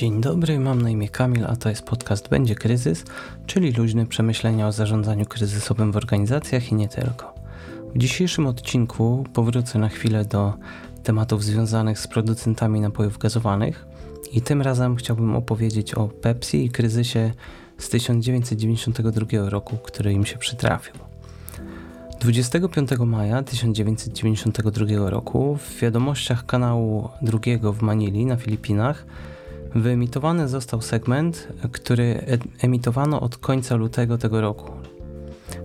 Dzień dobry, mam na imię Kamil, a to jest podcast Będzie Kryzys, czyli luźne przemyślenia o zarządzaniu kryzysowym w organizacjach i nie tylko. W dzisiejszym odcinku powrócę na chwilę do tematów związanych z producentami napojów gazowanych i tym razem chciałbym opowiedzieć o Pepsi i kryzysie z 1992 roku, który im się przytrafił. 25 maja 1992 roku w wiadomościach kanału drugiego w Manili na Filipinach wyemitowany został segment, który emitowano od końca lutego tego roku.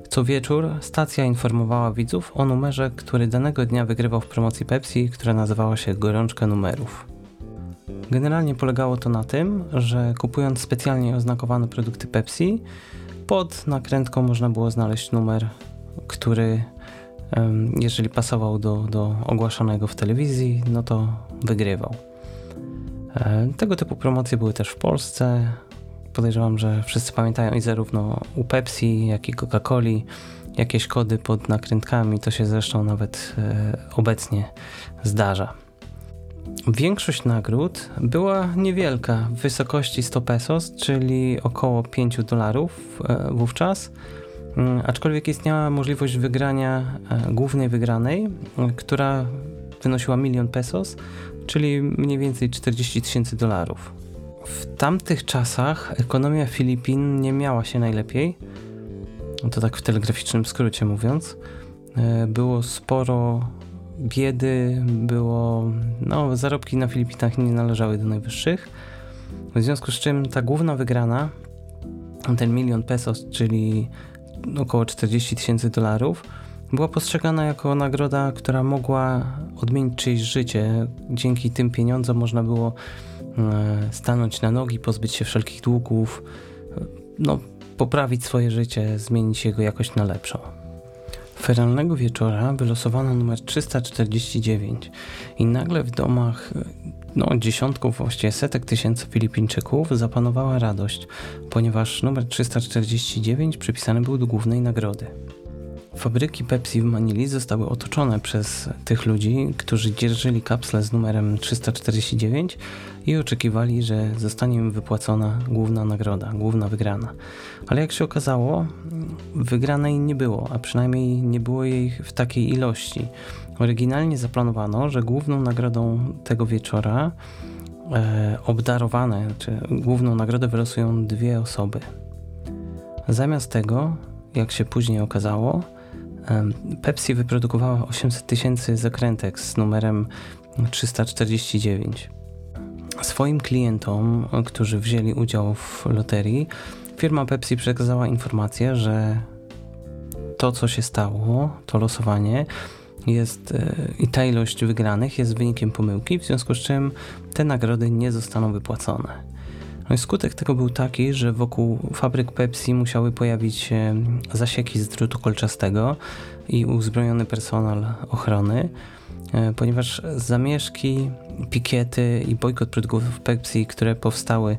Co wieczór stacja informowała widzów o numerze, który danego dnia wygrywał w promocji Pepsi, która nazywała się Gorączka Numerów. Generalnie polegało to na tym, że kupując specjalnie oznakowane produkty Pepsi, pod nakrętką można było znaleźć numer, który jeżeli pasował do, do ogłaszanego w telewizji, no to wygrywał. E, tego typu promocje były też w Polsce. Podejrzewam, że wszyscy pamiętają i zarówno u Pepsi, jak i Coca-Coli jakieś kody pod nakrętkami. To się zresztą nawet e, obecnie zdarza. Większość nagród była niewielka, w wysokości 100 pesos, czyli około 5 dolarów e, wówczas, mm, aczkolwiek istniała możliwość wygrania głównej wygranej, która wynosiła milion pesos, czyli mniej więcej 40 tysięcy dolarów. W tamtych czasach ekonomia Filipin nie miała się najlepiej, to tak w telegraficznym skrócie mówiąc. E, było sporo biedy, było, no zarobki na Filipinach nie należały do najwyższych, w związku z czym ta główna wygrana, ten milion pesos, czyli około 40 tysięcy dolarów, była postrzegana jako nagroda, która mogła odmienić czyjeś życie. Dzięki tym pieniądzom można było e, stanąć na nogi, pozbyć się wszelkich długów, no, poprawić swoje życie, zmienić jego jakość na lepszą. Feralnego wieczora wylosowano numer 349 i nagle w domach no, dziesiątków, właściwie setek tysięcy Filipińczyków zapanowała radość, ponieważ numer 349 przypisany był do głównej nagrody. Fabryki Pepsi w Manili zostały otoczone przez tych ludzi, którzy dzierżyli kapsle z numerem 349 i oczekiwali, że zostanie im wypłacona główna nagroda, główna wygrana. Ale jak się okazało, wygranej nie było, a przynajmniej nie było jej w takiej ilości. Oryginalnie zaplanowano, że główną nagrodą tego wieczora e, obdarowane, czy główną nagrodę wylosują dwie osoby. Zamiast tego, jak się później okazało, Pepsi wyprodukowała 800 tysięcy zakrętek z numerem 349. Swoim klientom, którzy wzięli udział w loterii, firma Pepsi przekazała informację, że to, co się stało, to losowanie jest e, i ta ilość wygranych jest wynikiem pomyłki, w związku z czym te nagrody nie zostaną wypłacone. Skutek tego był taki, że wokół fabryk Pepsi musiały pojawić się zasieki z drutu kolczastego i uzbrojony personel ochrony, e, ponieważ zamieszki, pikiety i bojkot produktów Pepsi, które powstały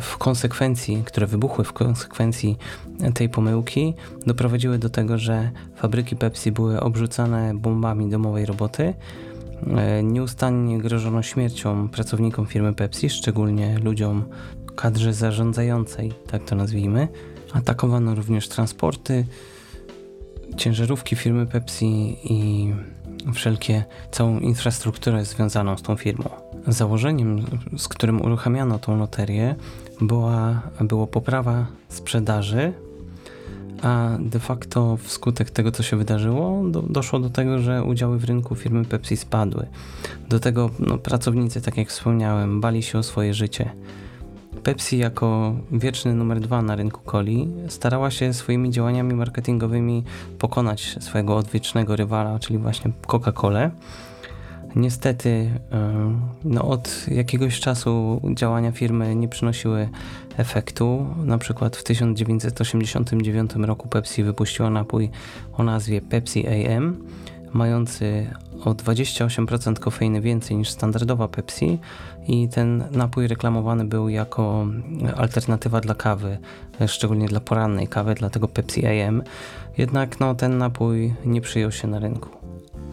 w konsekwencji, które wybuchły w konsekwencji tej pomyłki, doprowadziły do tego, że fabryki Pepsi były obrzucane bombami domowej roboty. E, nieustannie grożono śmiercią pracownikom firmy Pepsi, szczególnie ludziom kadrze zarządzającej, tak to nazwijmy. Atakowano również transporty, ciężarówki firmy Pepsi i wszelkie, całą infrastrukturę związaną z tą firmą. Założeniem, z którym uruchamiano tą loterię, była, było poprawa sprzedaży, a de facto wskutek tego, co się wydarzyło, do, doszło do tego, że udziały w rynku firmy Pepsi spadły. Do tego no, pracownicy, tak jak wspomniałem, bali się o swoje życie. Pepsi jako wieczny numer dwa na rynku coli starała się swoimi działaniami marketingowymi pokonać swojego odwiecznego rywala, czyli właśnie Coca-Colę. Niestety e, no od jakiegoś czasu działania firmy nie przynosiły efektu. Na przykład w 1989 roku Pepsi wypuściła napój o nazwie Pepsi AM, mający o 28% kofeiny więcej niż standardowa Pepsi i ten napój reklamowany był jako alternatywa dla kawy, szczególnie dla porannej kawy, dlatego Pepsi AM. Jednak no, ten napój nie przyjął się na rynku.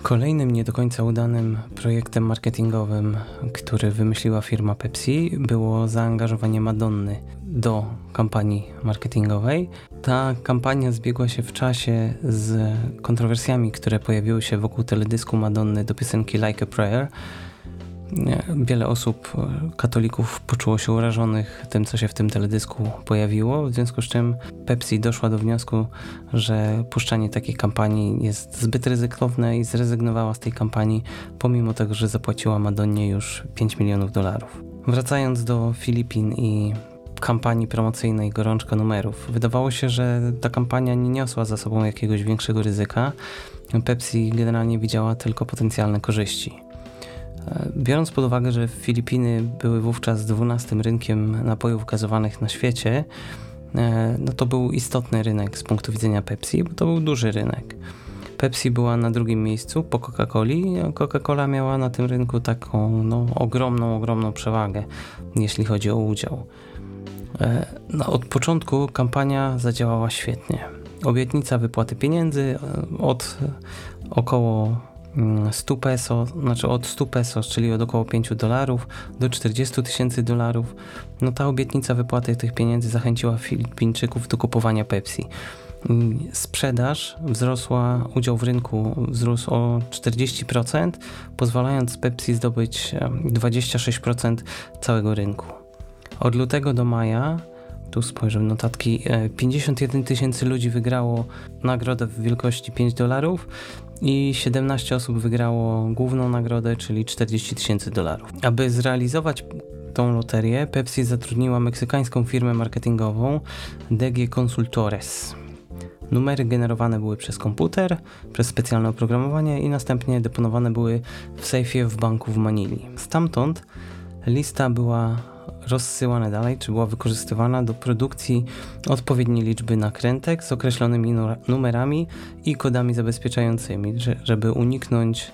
Kolejnym nie do końca udanym projektem marketingowym, który wymyśliła firma Pepsi, było zaangażowanie Madonny do kampanii marketingowej. Ta kampania zbiegła się w czasie z kontrowersjami, które pojawiły się wokół teledysku Madonny do piosenki Like a Prayer Wiele osób, e, katolików, poczuło się urażonych tym, co się w tym teledysku pojawiło, w związku z czym Pepsi doszła do wniosku, że puszczanie takiej kampanii jest zbyt ryzykowne i zrezygnowała z tej kampanii, pomimo tego, że zapłaciła Madonnie już 5 milionów dolarów. Wracając do Filipin i kampanii promocyjnej Gorączka Numerów. Wydawało się, że ta kampania nie niosła za sobą jakiegoś większego ryzyka. Pepsi generalnie widziała tylko potencjalne korzyści. Biorąc pod uwagę, że Filipiny były wówczas 12 rynkiem napojów gazowanych na świecie, e, no to był istotny rynek z punktu widzenia Pepsi, bo to był duży rynek. Pepsi była na drugim miejscu po Coca-Coli, Coca-Cola miała na tym rynku taką no, ogromną, ogromną przewagę, jeśli chodzi o udział. E, no, od początku kampania zadziałała świetnie. Obietnica wypłaty pieniędzy e, od około 100 peso, znaczy od 100 peso, czyli od około 5 dolarów do 40 tysięcy dolarów, no ta obietnica wypłaty tych pieniędzy zachęciła Filipińczyków do kupowania Pepsi. Sprzedaż wzrosła, udział w rynku wzrósł o 40%, pozwalając Pepsi zdobyć 26% całego rynku. Od lutego do maja tu spojrzę w notatki, 51 e, tysięcy ludzi wygrało nagrodę w wielkości 5 dolarów i 17 osób wygrało główną nagrodę, czyli 40 tysięcy dolarów. Aby zrealizować tą loterię, Pepsi zatrudniła meksykańską firmę marketingową DG Consultores. Numery generowane były przez komputer, przez specjalne oprogramowanie i następnie deponowane były w sejfie w banku w Manili. Stamtąd lista była rozsyłane dalej, czy była wykorzystywana do produkcji odpowiedniej liczby nakrętek z określonymi numerami i kodami zabezpieczającymi, żeby uniknąć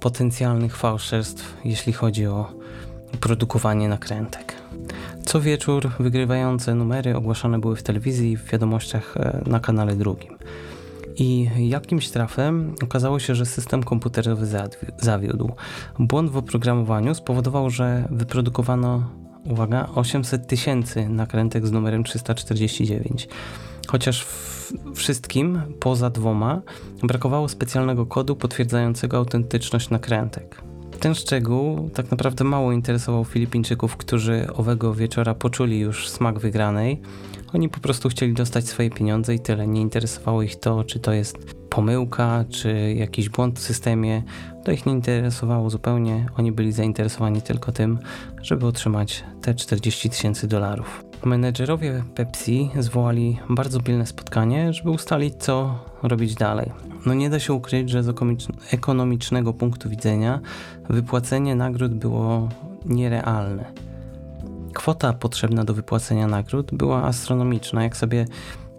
potencjalnych fałszerstw, jeśli chodzi o produkowanie nakrętek. Co wieczór wygrywające numery ogłaszane były w telewizji i w wiadomościach e, na kanale drugim. I jakimś trafem okazało się, że system komputerowy zawiódł. Błąd w oprogramowaniu spowodował, że wyprodukowano uwaga, 800 tysięcy nakrętek z numerem 349. Chociaż wszystkim, poza dwoma, brakowało specjalnego kodu potwierdzającego autentyczność nakrętek. Ten szczegół tak naprawdę mało interesował Filipińczyków, którzy owego wieczora poczuli już smak wygranej. Oni po prostu chcieli dostać swoje pieniądze i tyle. Nie interesowało ich to, czy to jest pomyłka, czy jakiś błąd w systemie. To ich nie interesowało zupełnie. Oni byli zainteresowani tylko tym, żeby otrzymać te 40 tysięcy dolarów. Menedżerowie Pepsi zwołali bardzo pilne spotkanie, żeby ustalić, co robić dalej. No nie da się ukryć, że z ekonomicznego punktu widzenia wypłacenie nagród było nierealne. Kwota potrzebna do wypłacenia nagród była astronomiczna. Jak sobie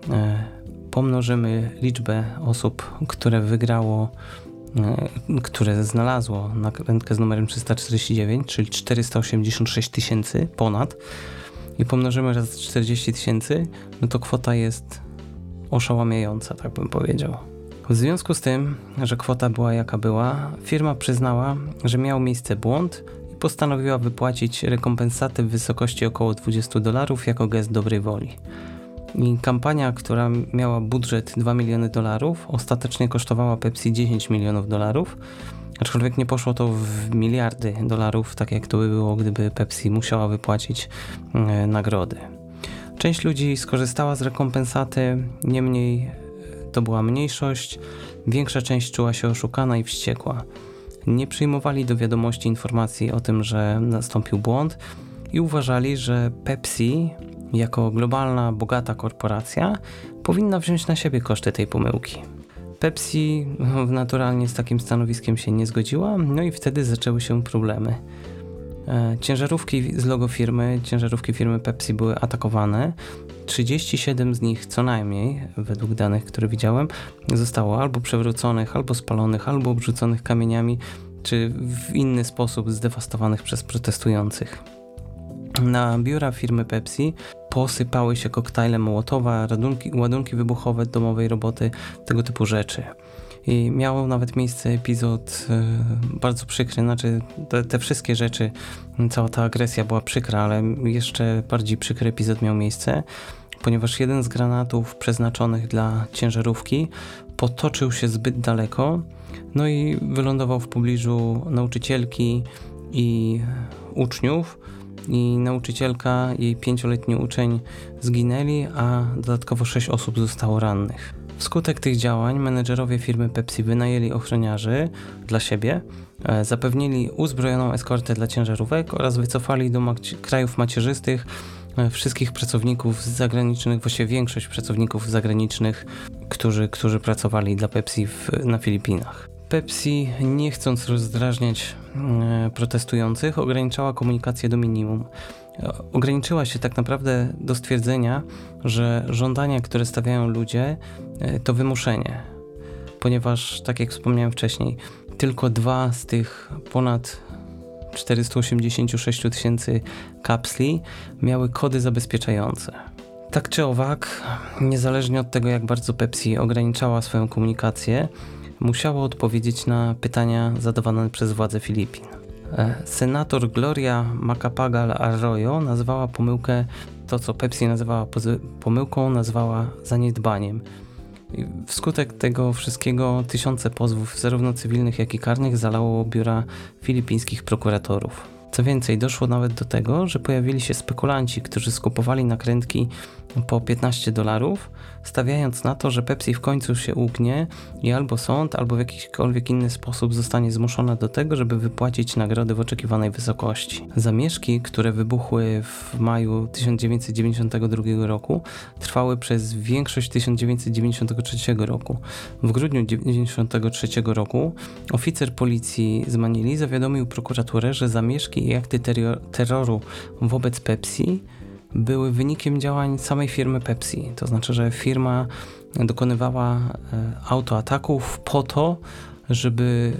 e, pomnożymy liczbę osób, które wygrało E, które znalazło nakrętkę z numerem 349, czyli 486 tysięcy ponad i pomnożymy raz 40 tysięcy, no to kwota jest oszałamiająca, tak bym powiedział. W związku z tym, że kwota była jaka była, firma przyznała, że miał miejsce błąd postanowiła wypłacić rekompensatę w wysokości około 20 dolarów jako gest dobrej woli. I kampania, która miała budżet 2 miliony dolarów, ostatecznie kosztowała Pepsi 10 milionów dolarów. Aczkolwiek nie poszło to w miliardy dolarów, tak jak to by było, gdyby Pepsi musiała wypłacić e, nagrody. Część ludzi skorzystała z rekompensaty, niemniej e, to była mniejszość. Większa część czuła się oszukana i wściekła. Nie przyjmowali do wiadomości informacji o tym, że nastąpił błąd i uważali, że Pepsi jako globalna, bogata korporacja powinna wziąć na siebie koszty tej pomyłki. Pepsi no, naturalnie z takim stanowiskiem się nie zgodziła, no i wtedy zaczęły się problemy. E, ciężarówki z logo firmy, ciężarówki firmy Pepsi były atakowane. 37 z nich co najmniej, według danych, które widziałem, zostało albo przewróconych, albo spalonych, albo obrzuconych kamieniami, czy w inny sposób zdewastowanych przez protestujących. Na biura firmy Pepsi posypały się koktajle Mołotowa, ładunki, ładunki wybuchowe, domowej roboty, tego typu rzeczy. I miał nawet miejsce epizod e, bardzo przykry, znaczy te, te, wszystkie rzeczy, cała ta agresja była przykra, ale jeszcze bardziej przykry epizod miał miejsce, ponieważ jeden z granatów przeznaczonych dla ciężarówki potoczył się zbyt daleko, no i wylądował w pobliżu nauczycielki i uczniów, i nauczycielka, jej pięcioletni uczeń zginęli, a dodatkowo sześć osób zostało rannych. Wskutek tych działań menedżerowie firmy Pepsi wynajęli ochroniarzy dla siebie, e, zapewnili uzbrojoną eskortę dla ciężarówek oraz wycofali do mac krajów macierzystych e, wszystkich pracowników zagranicznych, właściwie większość pracowników zagranicznych, którzy, którzy pracowali dla Pepsi w, na Filipinach. Pepsi, nie chcąc rozdrażniać e, protestujących, ograniczała komunikację do minimum. Ograniczyła się tak naprawdę do stwierdzenia, że żądania, które stawiają ludzie, e, to wymuszenie, ponieważ, tak jak wspomniałem wcześniej, tylko dwa z tych ponad 486 tysięcy kapsli miały kody zabezpieczające. Tak czy owak, niezależnie od tego, jak bardzo Pepsi ograniczała swoją komunikację, musiało odpowiedzieć na pytania zadawane przez władze Filipin. E, senator Gloria Macapagal Arroyo nazwała pomyłkę, to co Pepsi nazywała pomyłką, nazwała zaniedbaniem. Wskutek tego wszystkiego tysiące pozwów, zarówno cywilnych, jak i karnych, zalało biura filipińskich prokuratorów. Co więcej, doszło nawet do tego, że pojawili się spekulanci, którzy skupowali nakrętki po 15 dolarów, stawiając na to, że Pepsi w końcu się ugnie i albo sąd, albo w jakikolwiek inny sposób zostanie zmuszona do tego, żeby wypłacić nagrody w oczekiwanej wysokości. Zamieszki, które wybuchły w maju 1992 roku, trwały przez większość 1993 roku. W grudniu 1993 roku oficer policji z Manili zawiadomił prokuraturę, że zamieszki i akty terroru wobec Pepsi były wynikiem działań samej firmy Pepsi. To znaczy, że firma dokonywała e, autoataków po to, żeby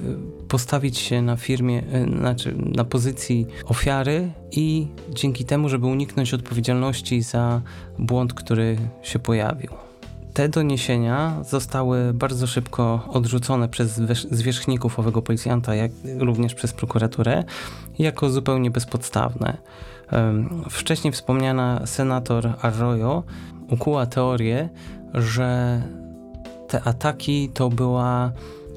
postawić się na firmie, e, znaczy na pozycji ofiary i dzięki temu, żeby uniknąć odpowiedzialności za błąd, który się pojawił. Te doniesienia zostały bardzo szybko odrzucone przez zwierzchników owego policjanta, jak również przez prokuraturę, jako zupełnie bezpodstawne. Wcześniej wspomniana senator Arroyo ukuła teorię, że te ataki to była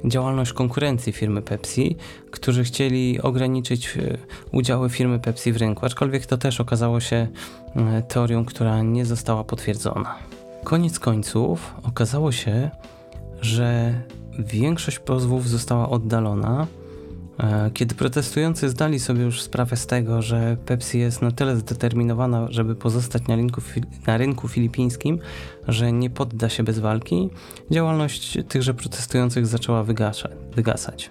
działalność konkurencji firmy Pepsi, którzy chcieli ograniczyć e, udziały firmy Pepsi w rynku, aczkolwiek to też okazało się e, teorią, która nie została potwierdzona. Koniec końców okazało się, że większość pozwów została oddalona, E, kiedy protestujący zdali sobie już sprawę z tego, że Pepsi jest na tyle zdeterminowana, żeby pozostać na rynku, na rynku filipińskim, że nie podda się bez walki, działalność tychże protestujących zaczęła wygasza, wygasać.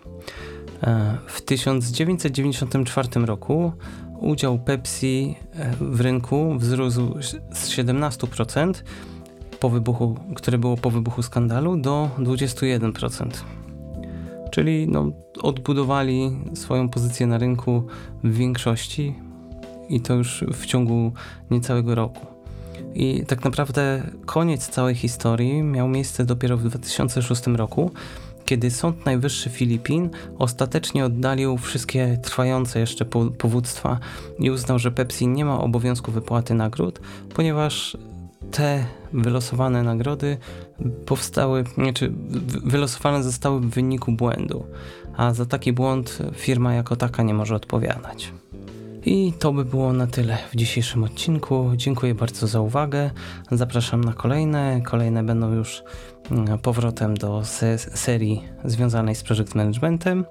E, w 1994 roku udział Pepsi e, w rynku wzrósł z 17% po wybuchu, które było po wybuchu skandalu do 21% czyli no, odbudowali swoją pozycję na rynku w większości i to już w ciągu niecałego roku. I tak naprawdę koniec całej historii miał miejsce dopiero w 2006 roku, kiedy Sąd Najwyższy Filipin ostatecznie oddalił wszystkie trwające jeszcze powództwa i uznał, że Pepsi nie ma obowiązku wypłaty nagród, ponieważ te wylosowane nagrody powstały, znaczy wylosowane zostały w wyniku błędu, a za taki błąd firma jako taka nie może odpowiadać. I to by było na tyle w dzisiejszym odcinku. Dziękuję bardzo za uwagę. Zapraszam na kolejne. Kolejne będą już mm, powrotem do se serii związanej z project managementem.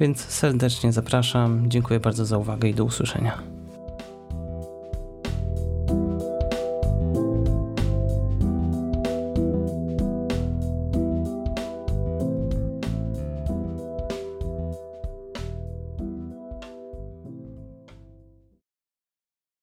Więc serdecznie zapraszam. Dziękuję bardzo za uwagę i do usłyszenia.